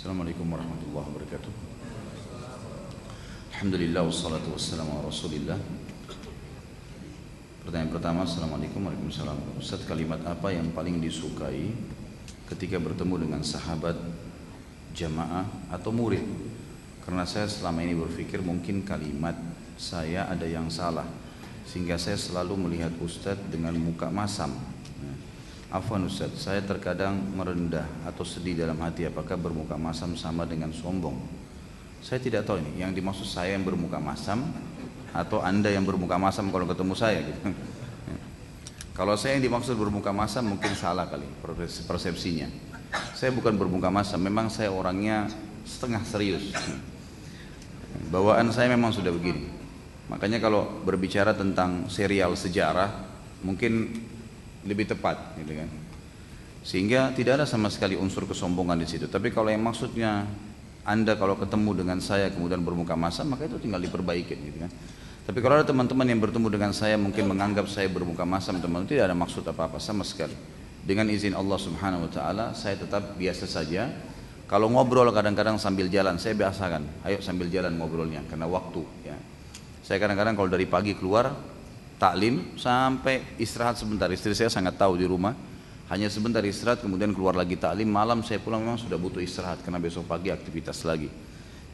Assalamualaikum warahmatullahi wabarakatuh. Alhamdulillah wassalatu wassalamu ala Rasulillah. Pertanyaan pertama, Assalamualaikum warahmatullahi wabarakatuh. Ustaz, kalimat apa yang paling disukai ketika bertemu dengan sahabat, jamaah atau murid? Karena saya selama ini berpikir mungkin kalimat saya ada yang salah sehingga saya selalu melihat Ustadz dengan muka masam. Afwan Ustaz, saya terkadang merendah atau sedih dalam hati apakah bermuka masam sama dengan sombong. Saya tidak tahu ini, yang dimaksud saya yang bermuka masam atau Anda yang bermuka masam kalau ketemu saya gitu. Kalau saya yang dimaksud bermuka masam mungkin salah kali persepsinya. Saya bukan bermuka masam, memang saya orangnya setengah serius. Bawaan saya memang sudah begini. Makanya kalau berbicara tentang serial sejarah, mungkin lebih tepat gitu kan. Sehingga tidak ada sama sekali unsur kesombongan di situ. Tapi kalau yang maksudnya anda kalau ketemu dengan saya kemudian bermuka masa maka itu tinggal diperbaiki gitu kan. Tapi kalau ada teman-teman yang bertemu dengan saya mungkin menganggap saya bermuka masam teman tidak ada maksud apa-apa sama sekali. Dengan izin Allah Subhanahu wa taala saya tetap biasa saja. Kalau ngobrol kadang-kadang sambil jalan saya biasakan ayo sambil jalan ngobrolnya karena waktu ya. Saya kadang-kadang kalau dari pagi keluar taklim sampai istirahat sebentar. Istri saya sangat tahu di rumah. Hanya sebentar istirahat kemudian keluar lagi taklim. Malam saya pulang memang sudah butuh istirahat karena besok pagi aktivitas lagi.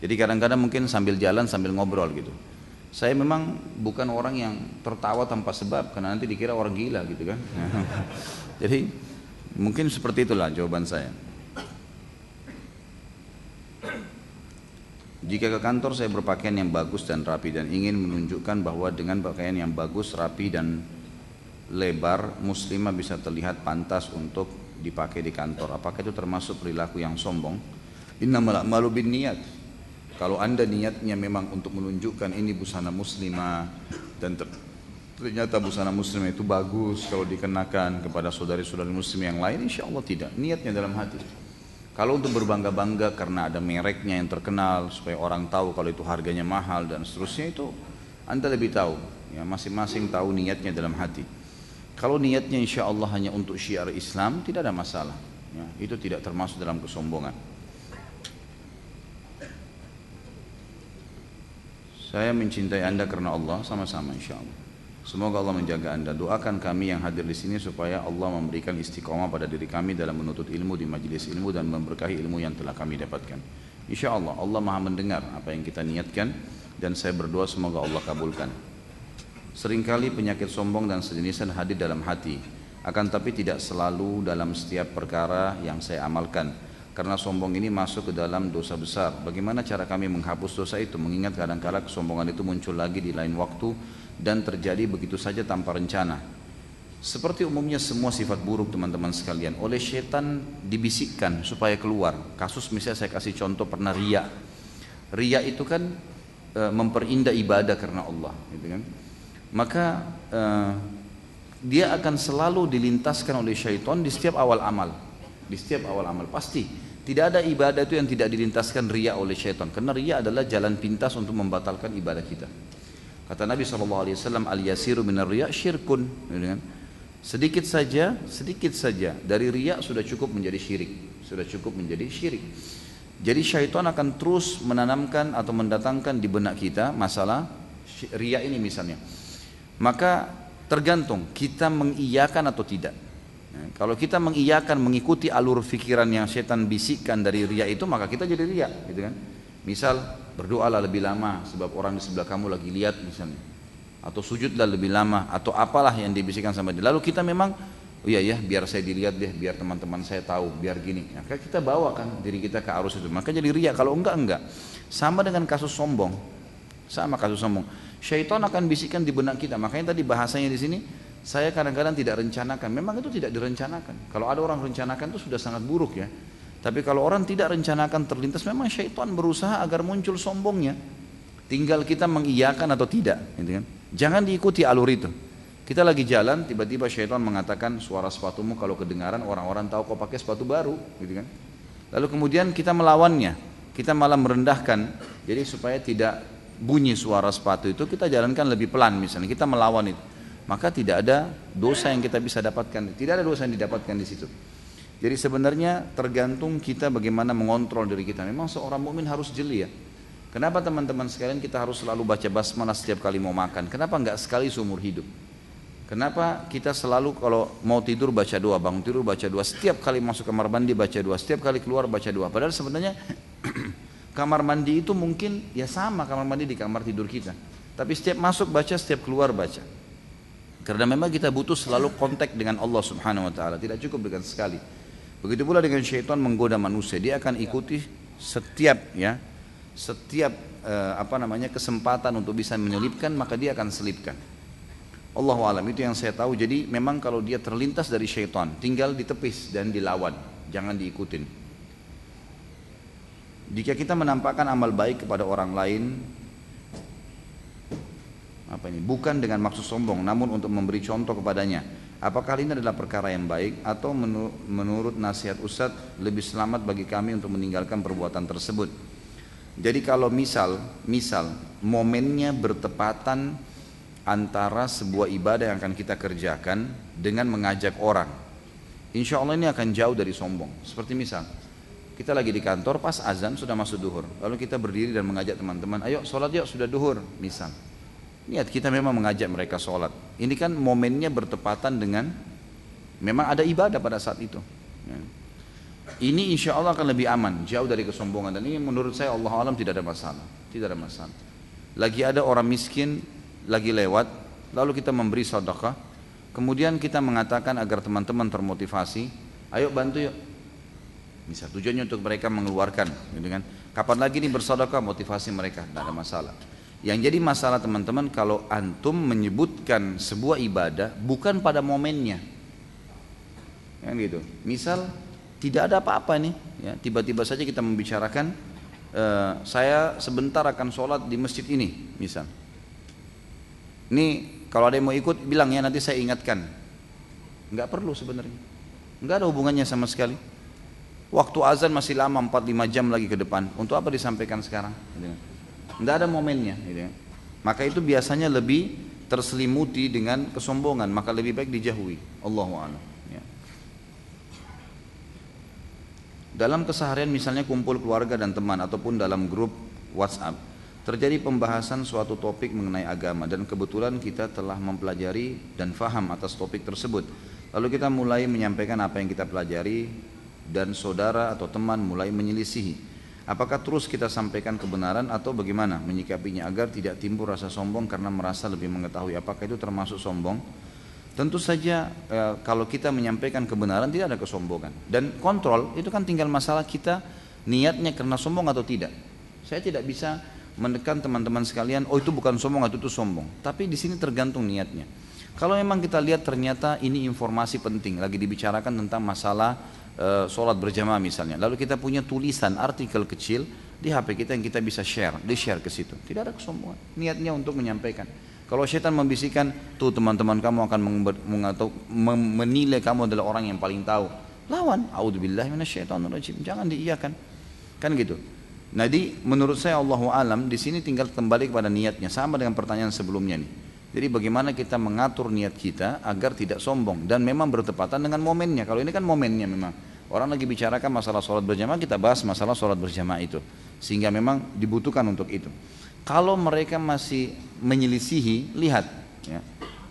Jadi kadang-kadang mungkin sambil jalan sambil ngobrol gitu. Saya memang bukan orang yang tertawa tanpa sebab karena nanti dikira orang gila gitu kan. Jadi mungkin seperti itulah jawaban saya. Jika ke kantor saya berpakaian yang bagus dan rapi dan ingin menunjukkan bahwa dengan pakaian yang bagus, rapi dan lebar, muslimah bisa terlihat pantas untuk dipakai di kantor. Apakah itu termasuk perilaku yang sombong? Innamal malu bin niat. Kalau anda niatnya memang untuk menunjukkan ini busana muslimah dan ternyata busana muslimah itu bagus kalau dikenakan kepada saudari-saudari muslim yang lain, insya Allah tidak. Niatnya dalam hati. Kalau untuk berbangga-bangga karena ada mereknya yang terkenal supaya orang tahu kalau itu harganya mahal dan seterusnya itu Anda lebih tahu. Ya, masing-masing tahu niatnya dalam hati. Kalau niatnya insya Allah hanya untuk syiar Islam tidak ada masalah. Ya, itu tidak termasuk dalam kesombongan. Saya mencintai Anda karena Allah sama-sama insya Allah. Semoga Allah menjaga anda. Doakan kami yang hadir di sini supaya Allah memberikan istiqomah pada diri kami dalam menuntut ilmu di majelis ilmu dan memberkahi ilmu yang telah kami dapatkan. Insya Allah Allah maha mendengar apa yang kita niatkan dan saya berdoa semoga Allah kabulkan. Seringkali penyakit sombong dan sejenisnya hadir dalam hati, akan tapi tidak selalu dalam setiap perkara yang saya amalkan. Karena sombong ini masuk ke dalam dosa besar. Bagaimana cara kami menghapus dosa itu? Mengingat kadang-kala kesombongan itu muncul lagi di lain waktu dan terjadi begitu saja tanpa rencana. Seperti umumnya semua sifat buruk teman-teman sekalian oleh setan dibisikkan supaya keluar. Kasus misalnya saya kasih contoh pernah ria. Ria itu kan e, memperindah ibadah karena Allah, gitu kan. Maka e, dia akan selalu dilintaskan oleh syaitan di setiap awal amal. Di setiap awal amal pasti tidak ada ibadah itu yang tidak dilintaskan ria oleh syaitan karena ria adalah jalan pintas untuk membatalkan ibadah kita. Kata Nabi SAW, al-yasiru minar riya syirkun. Gitu kan? Sedikit saja, sedikit saja dari riya sudah cukup menjadi syirik. Sudah cukup menjadi syirik. Jadi syaitan akan terus menanamkan atau mendatangkan di benak kita masalah riya ini misalnya. Maka tergantung kita mengiyakan atau tidak. Nah, kalau kita mengiyakan mengikuti alur pikiran yang syaitan bisikkan dari riya itu maka kita jadi riya, gitu kan? Misal berdoalah lebih lama sebab orang di sebelah kamu lagi lihat misalnya. Atau sujudlah lebih lama atau apalah yang dibisikkan sama dia. Lalu kita memang oh iya ya biar saya dilihat deh biar teman-teman saya tahu biar gini. Maka kita bawakan diri kita ke arus itu. Maka jadi ria kalau enggak enggak. Sama dengan kasus sombong. Sama kasus sombong. Syaitan akan bisikkan di benak kita. Makanya tadi bahasanya di sini saya kadang-kadang tidak rencanakan. Memang itu tidak direncanakan. Kalau ada orang rencanakan itu sudah sangat buruk ya tapi kalau orang tidak rencanakan terlintas, memang syaitan berusaha agar muncul sombongnya. Tinggal kita mengiyakan atau tidak. Gitu kan? Jangan diikuti alur itu. Kita lagi jalan, tiba-tiba syaitan mengatakan suara sepatumu kalau kedengaran orang-orang tahu kau pakai sepatu baru, gitu kan? Lalu kemudian kita melawannya, kita malah merendahkan. Jadi supaya tidak bunyi suara sepatu itu kita jalankan lebih pelan misalnya, kita melawan itu. Maka tidak ada dosa yang kita bisa dapatkan, tidak ada dosa yang didapatkan di situ. Jadi sebenarnya tergantung kita bagaimana mengontrol diri kita. Memang seorang mukmin harus jeli ya. Kenapa teman-teman sekalian kita harus selalu baca basmalah setiap kali mau makan? Kenapa enggak sekali seumur hidup? Kenapa kita selalu kalau mau tidur baca doa, bangun tidur baca doa, setiap kali masuk kamar mandi baca doa, setiap kali keluar baca doa. Padahal sebenarnya kamar mandi itu mungkin ya sama kamar mandi di kamar tidur kita. Tapi setiap masuk baca, setiap keluar baca. Karena memang kita butuh selalu kontak dengan Allah Subhanahu wa taala, tidak cukup dengan sekali. Begitu pula dengan syaitan menggoda manusia, dia akan ikuti setiap ya, setiap eh, apa namanya kesempatan untuk bisa menyelipkan, maka dia akan selipkan. Allah alam itu yang saya tahu. Jadi memang kalau dia terlintas dari syaitan, tinggal ditepis dan dilawan, jangan diikutin. Jika kita menampakkan amal baik kepada orang lain, apa ini bukan dengan maksud sombong namun untuk memberi contoh kepadanya apakah ini adalah perkara yang baik atau menurut nasihat Ustadz lebih selamat bagi kami untuk meninggalkan perbuatan tersebut? Jadi kalau misal misal momennya bertepatan antara sebuah ibadah yang akan kita kerjakan dengan mengajak orang insya Allah ini akan jauh dari sombong. Seperti misal kita lagi di kantor pas azan sudah masuk duhur lalu kita berdiri dan mengajak teman-teman ayo sholat yuk sudah duhur misal Niat kita memang mengajak mereka sholat. Ini kan momennya bertepatan dengan memang ada ibadah pada saat itu. Ya. Ini insya Allah akan lebih aman, jauh dari kesombongan. Dan ini menurut saya Allah alam tidak ada masalah. Tidak ada masalah. Lagi ada orang miskin, lagi lewat, lalu kita memberi sedekah. Kemudian kita mengatakan agar teman-teman termotivasi, ayo bantu yuk. Bisa tujuannya untuk mereka mengeluarkan, gitu kan? Kapan lagi nih bersedekah motivasi mereka, tidak ada masalah. Yang jadi masalah teman-teman kalau antum menyebutkan sebuah ibadah bukan pada momennya. Kan gitu. Misal tidak ada apa-apa nih, ya, tiba-tiba saja kita membicarakan uh, saya sebentar akan sholat di masjid ini, misal. Ini kalau ada yang mau ikut bilang ya nanti saya ingatkan. Enggak perlu sebenarnya. Enggak ada hubungannya sama sekali. Waktu azan masih lama 4-5 jam lagi ke depan. Untuk apa disampaikan sekarang? Tidak ada momennya. Gitu ya. Maka itu biasanya lebih terselimuti dengan kesombongan. Maka lebih baik dijauhi. Allah Ya. Dalam keseharian misalnya kumpul keluarga dan teman ataupun dalam grup WhatsApp terjadi pembahasan suatu topik mengenai agama dan kebetulan kita telah mempelajari dan faham atas topik tersebut. Lalu kita mulai menyampaikan apa yang kita pelajari dan saudara atau teman mulai menyelisihi. Apakah terus kita sampaikan kebenaran atau bagaimana menyikapinya agar tidak timbul rasa sombong karena merasa lebih mengetahui apakah itu termasuk sombong? Tentu saja e, kalau kita menyampaikan kebenaran tidak ada kesombongan dan kontrol itu kan tinggal masalah kita niatnya karena sombong atau tidak. Saya tidak bisa menekan teman-teman sekalian, oh itu bukan sombong atau itu sombong. Tapi di sini tergantung niatnya. Kalau memang kita lihat ternyata ini informasi penting, lagi dibicarakan tentang masalah uh, sholat berjamaah misalnya. Lalu kita punya tulisan artikel kecil di HP kita yang kita bisa share, di share ke situ. Tidak ada kesombongan. Niatnya untuk menyampaikan. Kalau syaitan membisikkan, tuh teman-teman kamu akan mengatau, menilai kamu adalah orang yang paling tahu. Lawan, audzubillah rajim. Jangan diiyakan. Kan gitu. Jadi menurut saya Allah alam di sini tinggal kembali kepada niatnya sama dengan pertanyaan sebelumnya nih. Jadi bagaimana kita mengatur niat kita agar tidak sombong dan memang bertepatan dengan momennya. Kalau ini kan momennya memang. Orang lagi bicarakan masalah sholat berjamaah, kita bahas masalah sholat berjamaah itu. Sehingga memang dibutuhkan untuk itu. Kalau mereka masih menyelisihi, lihat. Ya.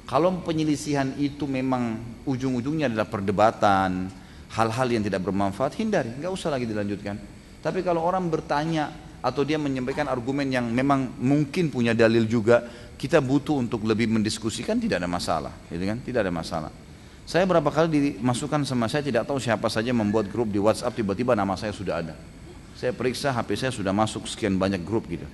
Kalau penyelisihan itu memang ujung-ujungnya adalah perdebatan, hal-hal yang tidak bermanfaat, hindari. Nggak usah lagi dilanjutkan. Tapi kalau orang bertanya atau dia menyampaikan argumen yang memang mungkin punya dalil juga, kita butuh untuk lebih mendiskusikan tidak ada masalah, gitu kan? Tidak ada masalah. Saya berapa kali dimasukkan sama saya tidak tahu siapa saja membuat grup di WhatsApp tiba-tiba nama saya sudah ada. Saya periksa HP saya sudah masuk sekian banyak grup gitu.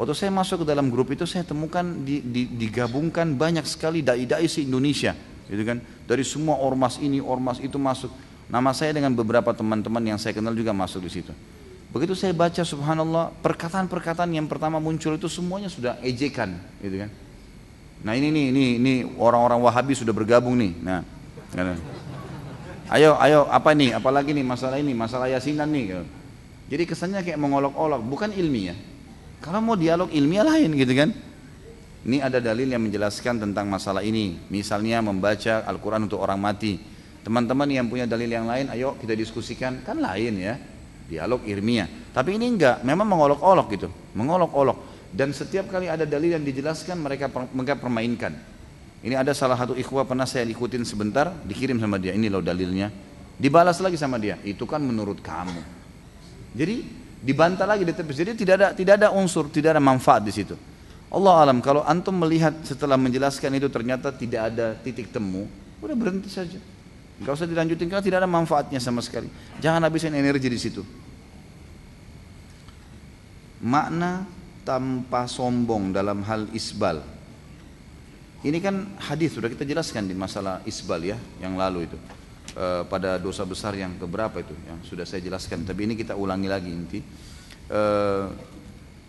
Waktu saya masuk ke dalam grup itu saya temukan di, di, digabungkan banyak sekali dai-dai se Indonesia, gitu kan? Dari semua ormas ini, ormas itu masuk. Nama saya dengan beberapa teman-teman yang saya kenal juga masuk di situ. Begitu saya baca subhanallah, perkataan-perkataan yang pertama muncul itu semuanya sudah ejekan, gitu kan. Nah ini nih, ini, ini orang-orang Wahabi sudah bergabung nih. Nah, ayo, ayo, apa nih, apalagi nih masalah ini, masalah yasinan nih. Gitu. Jadi kesannya kayak mengolok-olok, bukan ilmiah. Kalau mau dialog ilmiah lain, gitu kan. Ini ada dalil yang menjelaskan tentang masalah ini. Misalnya membaca Al-Quran untuk orang mati. Teman-teman yang punya dalil yang lain, ayo kita diskusikan. Kan lain ya, dialog ilmiah. Tapi ini enggak, memang mengolok-olok gitu, mengolok-olok. Dan setiap kali ada dalil yang dijelaskan, mereka mereka permainkan. Ini ada salah satu ikhwah pernah saya ikutin sebentar, dikirim sama dia, ini loh dalilnya. Dibalas lagi sama dia, itu kan menurut kamu. Jadi dibantah lagi di tepi. Jadi tidak ada tidak ada unsur, tidak ada manfaat di situ. Allah alam kalau antum melihat setelah menjelaskan itu ternyata tidak ada titik temu, udah berhenti saja. Gak usah dilanjutin karena tidak ada manfaatnya sama sekali. Jangan habisin energi di situ. Makna tanpa sombong dalam hal isbal. Ini kan hadis sudah kita jelaskan di masalah isbal ya yang lalu itu. E, pada dosa besar yang keberapa itu yang sudah saya jelaskan. Tapi ini kita ulangi lagi inti. E,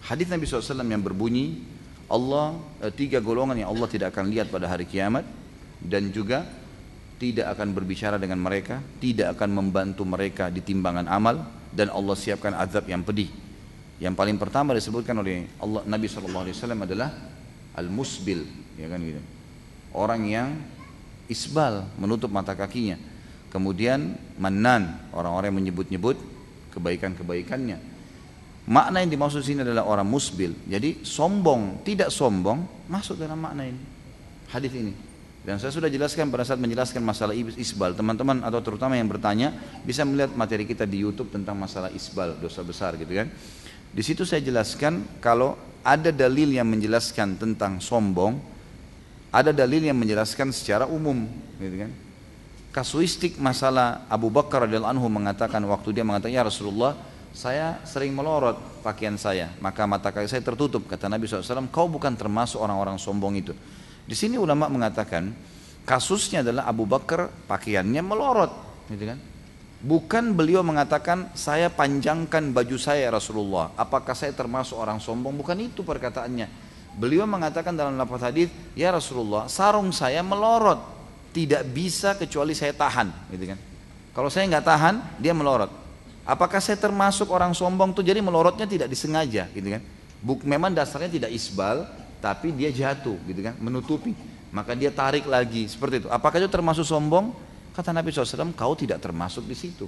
hadis Nabi SAW yang berbunyi Allah e, tiga golongan yang Allah tidak akan lihat pada hari kiamat dan juga tidak akan berbicara dengan mereka, tidak akan membantu mereka di timbangan amal dan Allah siapkan azab yang pedih. Yang paling pertama disebutkan oleh Allah Nabi SAW adalah al-musbil, ya kan gitu. Orang yang isbal menutup mata kakinya. Kemudian manan, orang-orang yang menyebut-nyebut kebaikan-kebaikannya. Makna yang dimaksud sini adalah orang musbil. Jadi sombong, tidak sombong masuk dalam makna ini. Hadis ini. Dan saya sudah jelaskan pada saat menjelaskan masalah isbal. Teman-teman atau terutama yang bertanya bisa melihat materi kita di YouTube tentang masalah isbal, dosa besar gitu kan. Di situ saya jelaskan kalau ada dalil yang menjelaskan tentang sombong, ada dalil yang menjelaskan secara umum gitu kan. Kasuistik masalah Abu Bakar radhiyallahu anhu mengatakan waktu dia mengatakan ya Rasulullah saya sering melorot pakaian saya maka mata kaki saya tertutup kata Nabi SAW kau bukan termasuk orang-orang sombong itu di sini ulama mengatakan kasusnya adalah Abu Bakar pakaiannya melorot, gitu kan? Bukan beliau mengatakan saya panjangkan baju saya Rasulullah. Apakah saya termasuk orang sombong? Bukan itu perkataannya. Beliau mengatakan dalam lafaz hadis, ya Rasulullah, sarung saya melorot, tidak bisa kecuali saya tahan, gitu kan? Kalau saya nggak tahan, dia melorot. Apakah saya termasuk orang sombong tuh? Jadi melorotnya tidak disengaja, gitu kan? Buk, memang dasarnya tidak isbal, tapi dia jatuh gitu kan menutupi maka dia tarik lagi seperti itu apakah itu termasuk sombong kata Nabi SAW kau tidak termasuk di situ.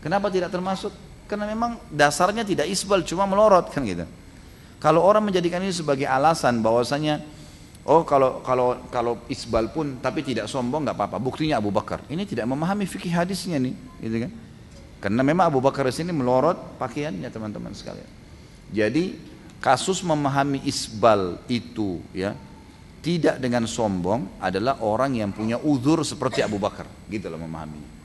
Kenapa tidak termasuk? Karena memang dasarnya tidak isbal cuma melorot kan gitu. Kalau orang menjadikan ini sebagai alasan bahwasanya oh kalau kalau kalau isbal pun tapi tidak sombong nggak apa-apa. Buktinya Abu Bakar. Ini tidak memahami fikih hadisnya nih gitu kan? Karena memang Abu Bakar di sini melorot pakaiannya teman-teman sekalian. Jadi kasus memahami isbal itu ya tidak dengan sombong adalah orang yang punya uzur seperti Abu Bakar. Gitu loh memahaminya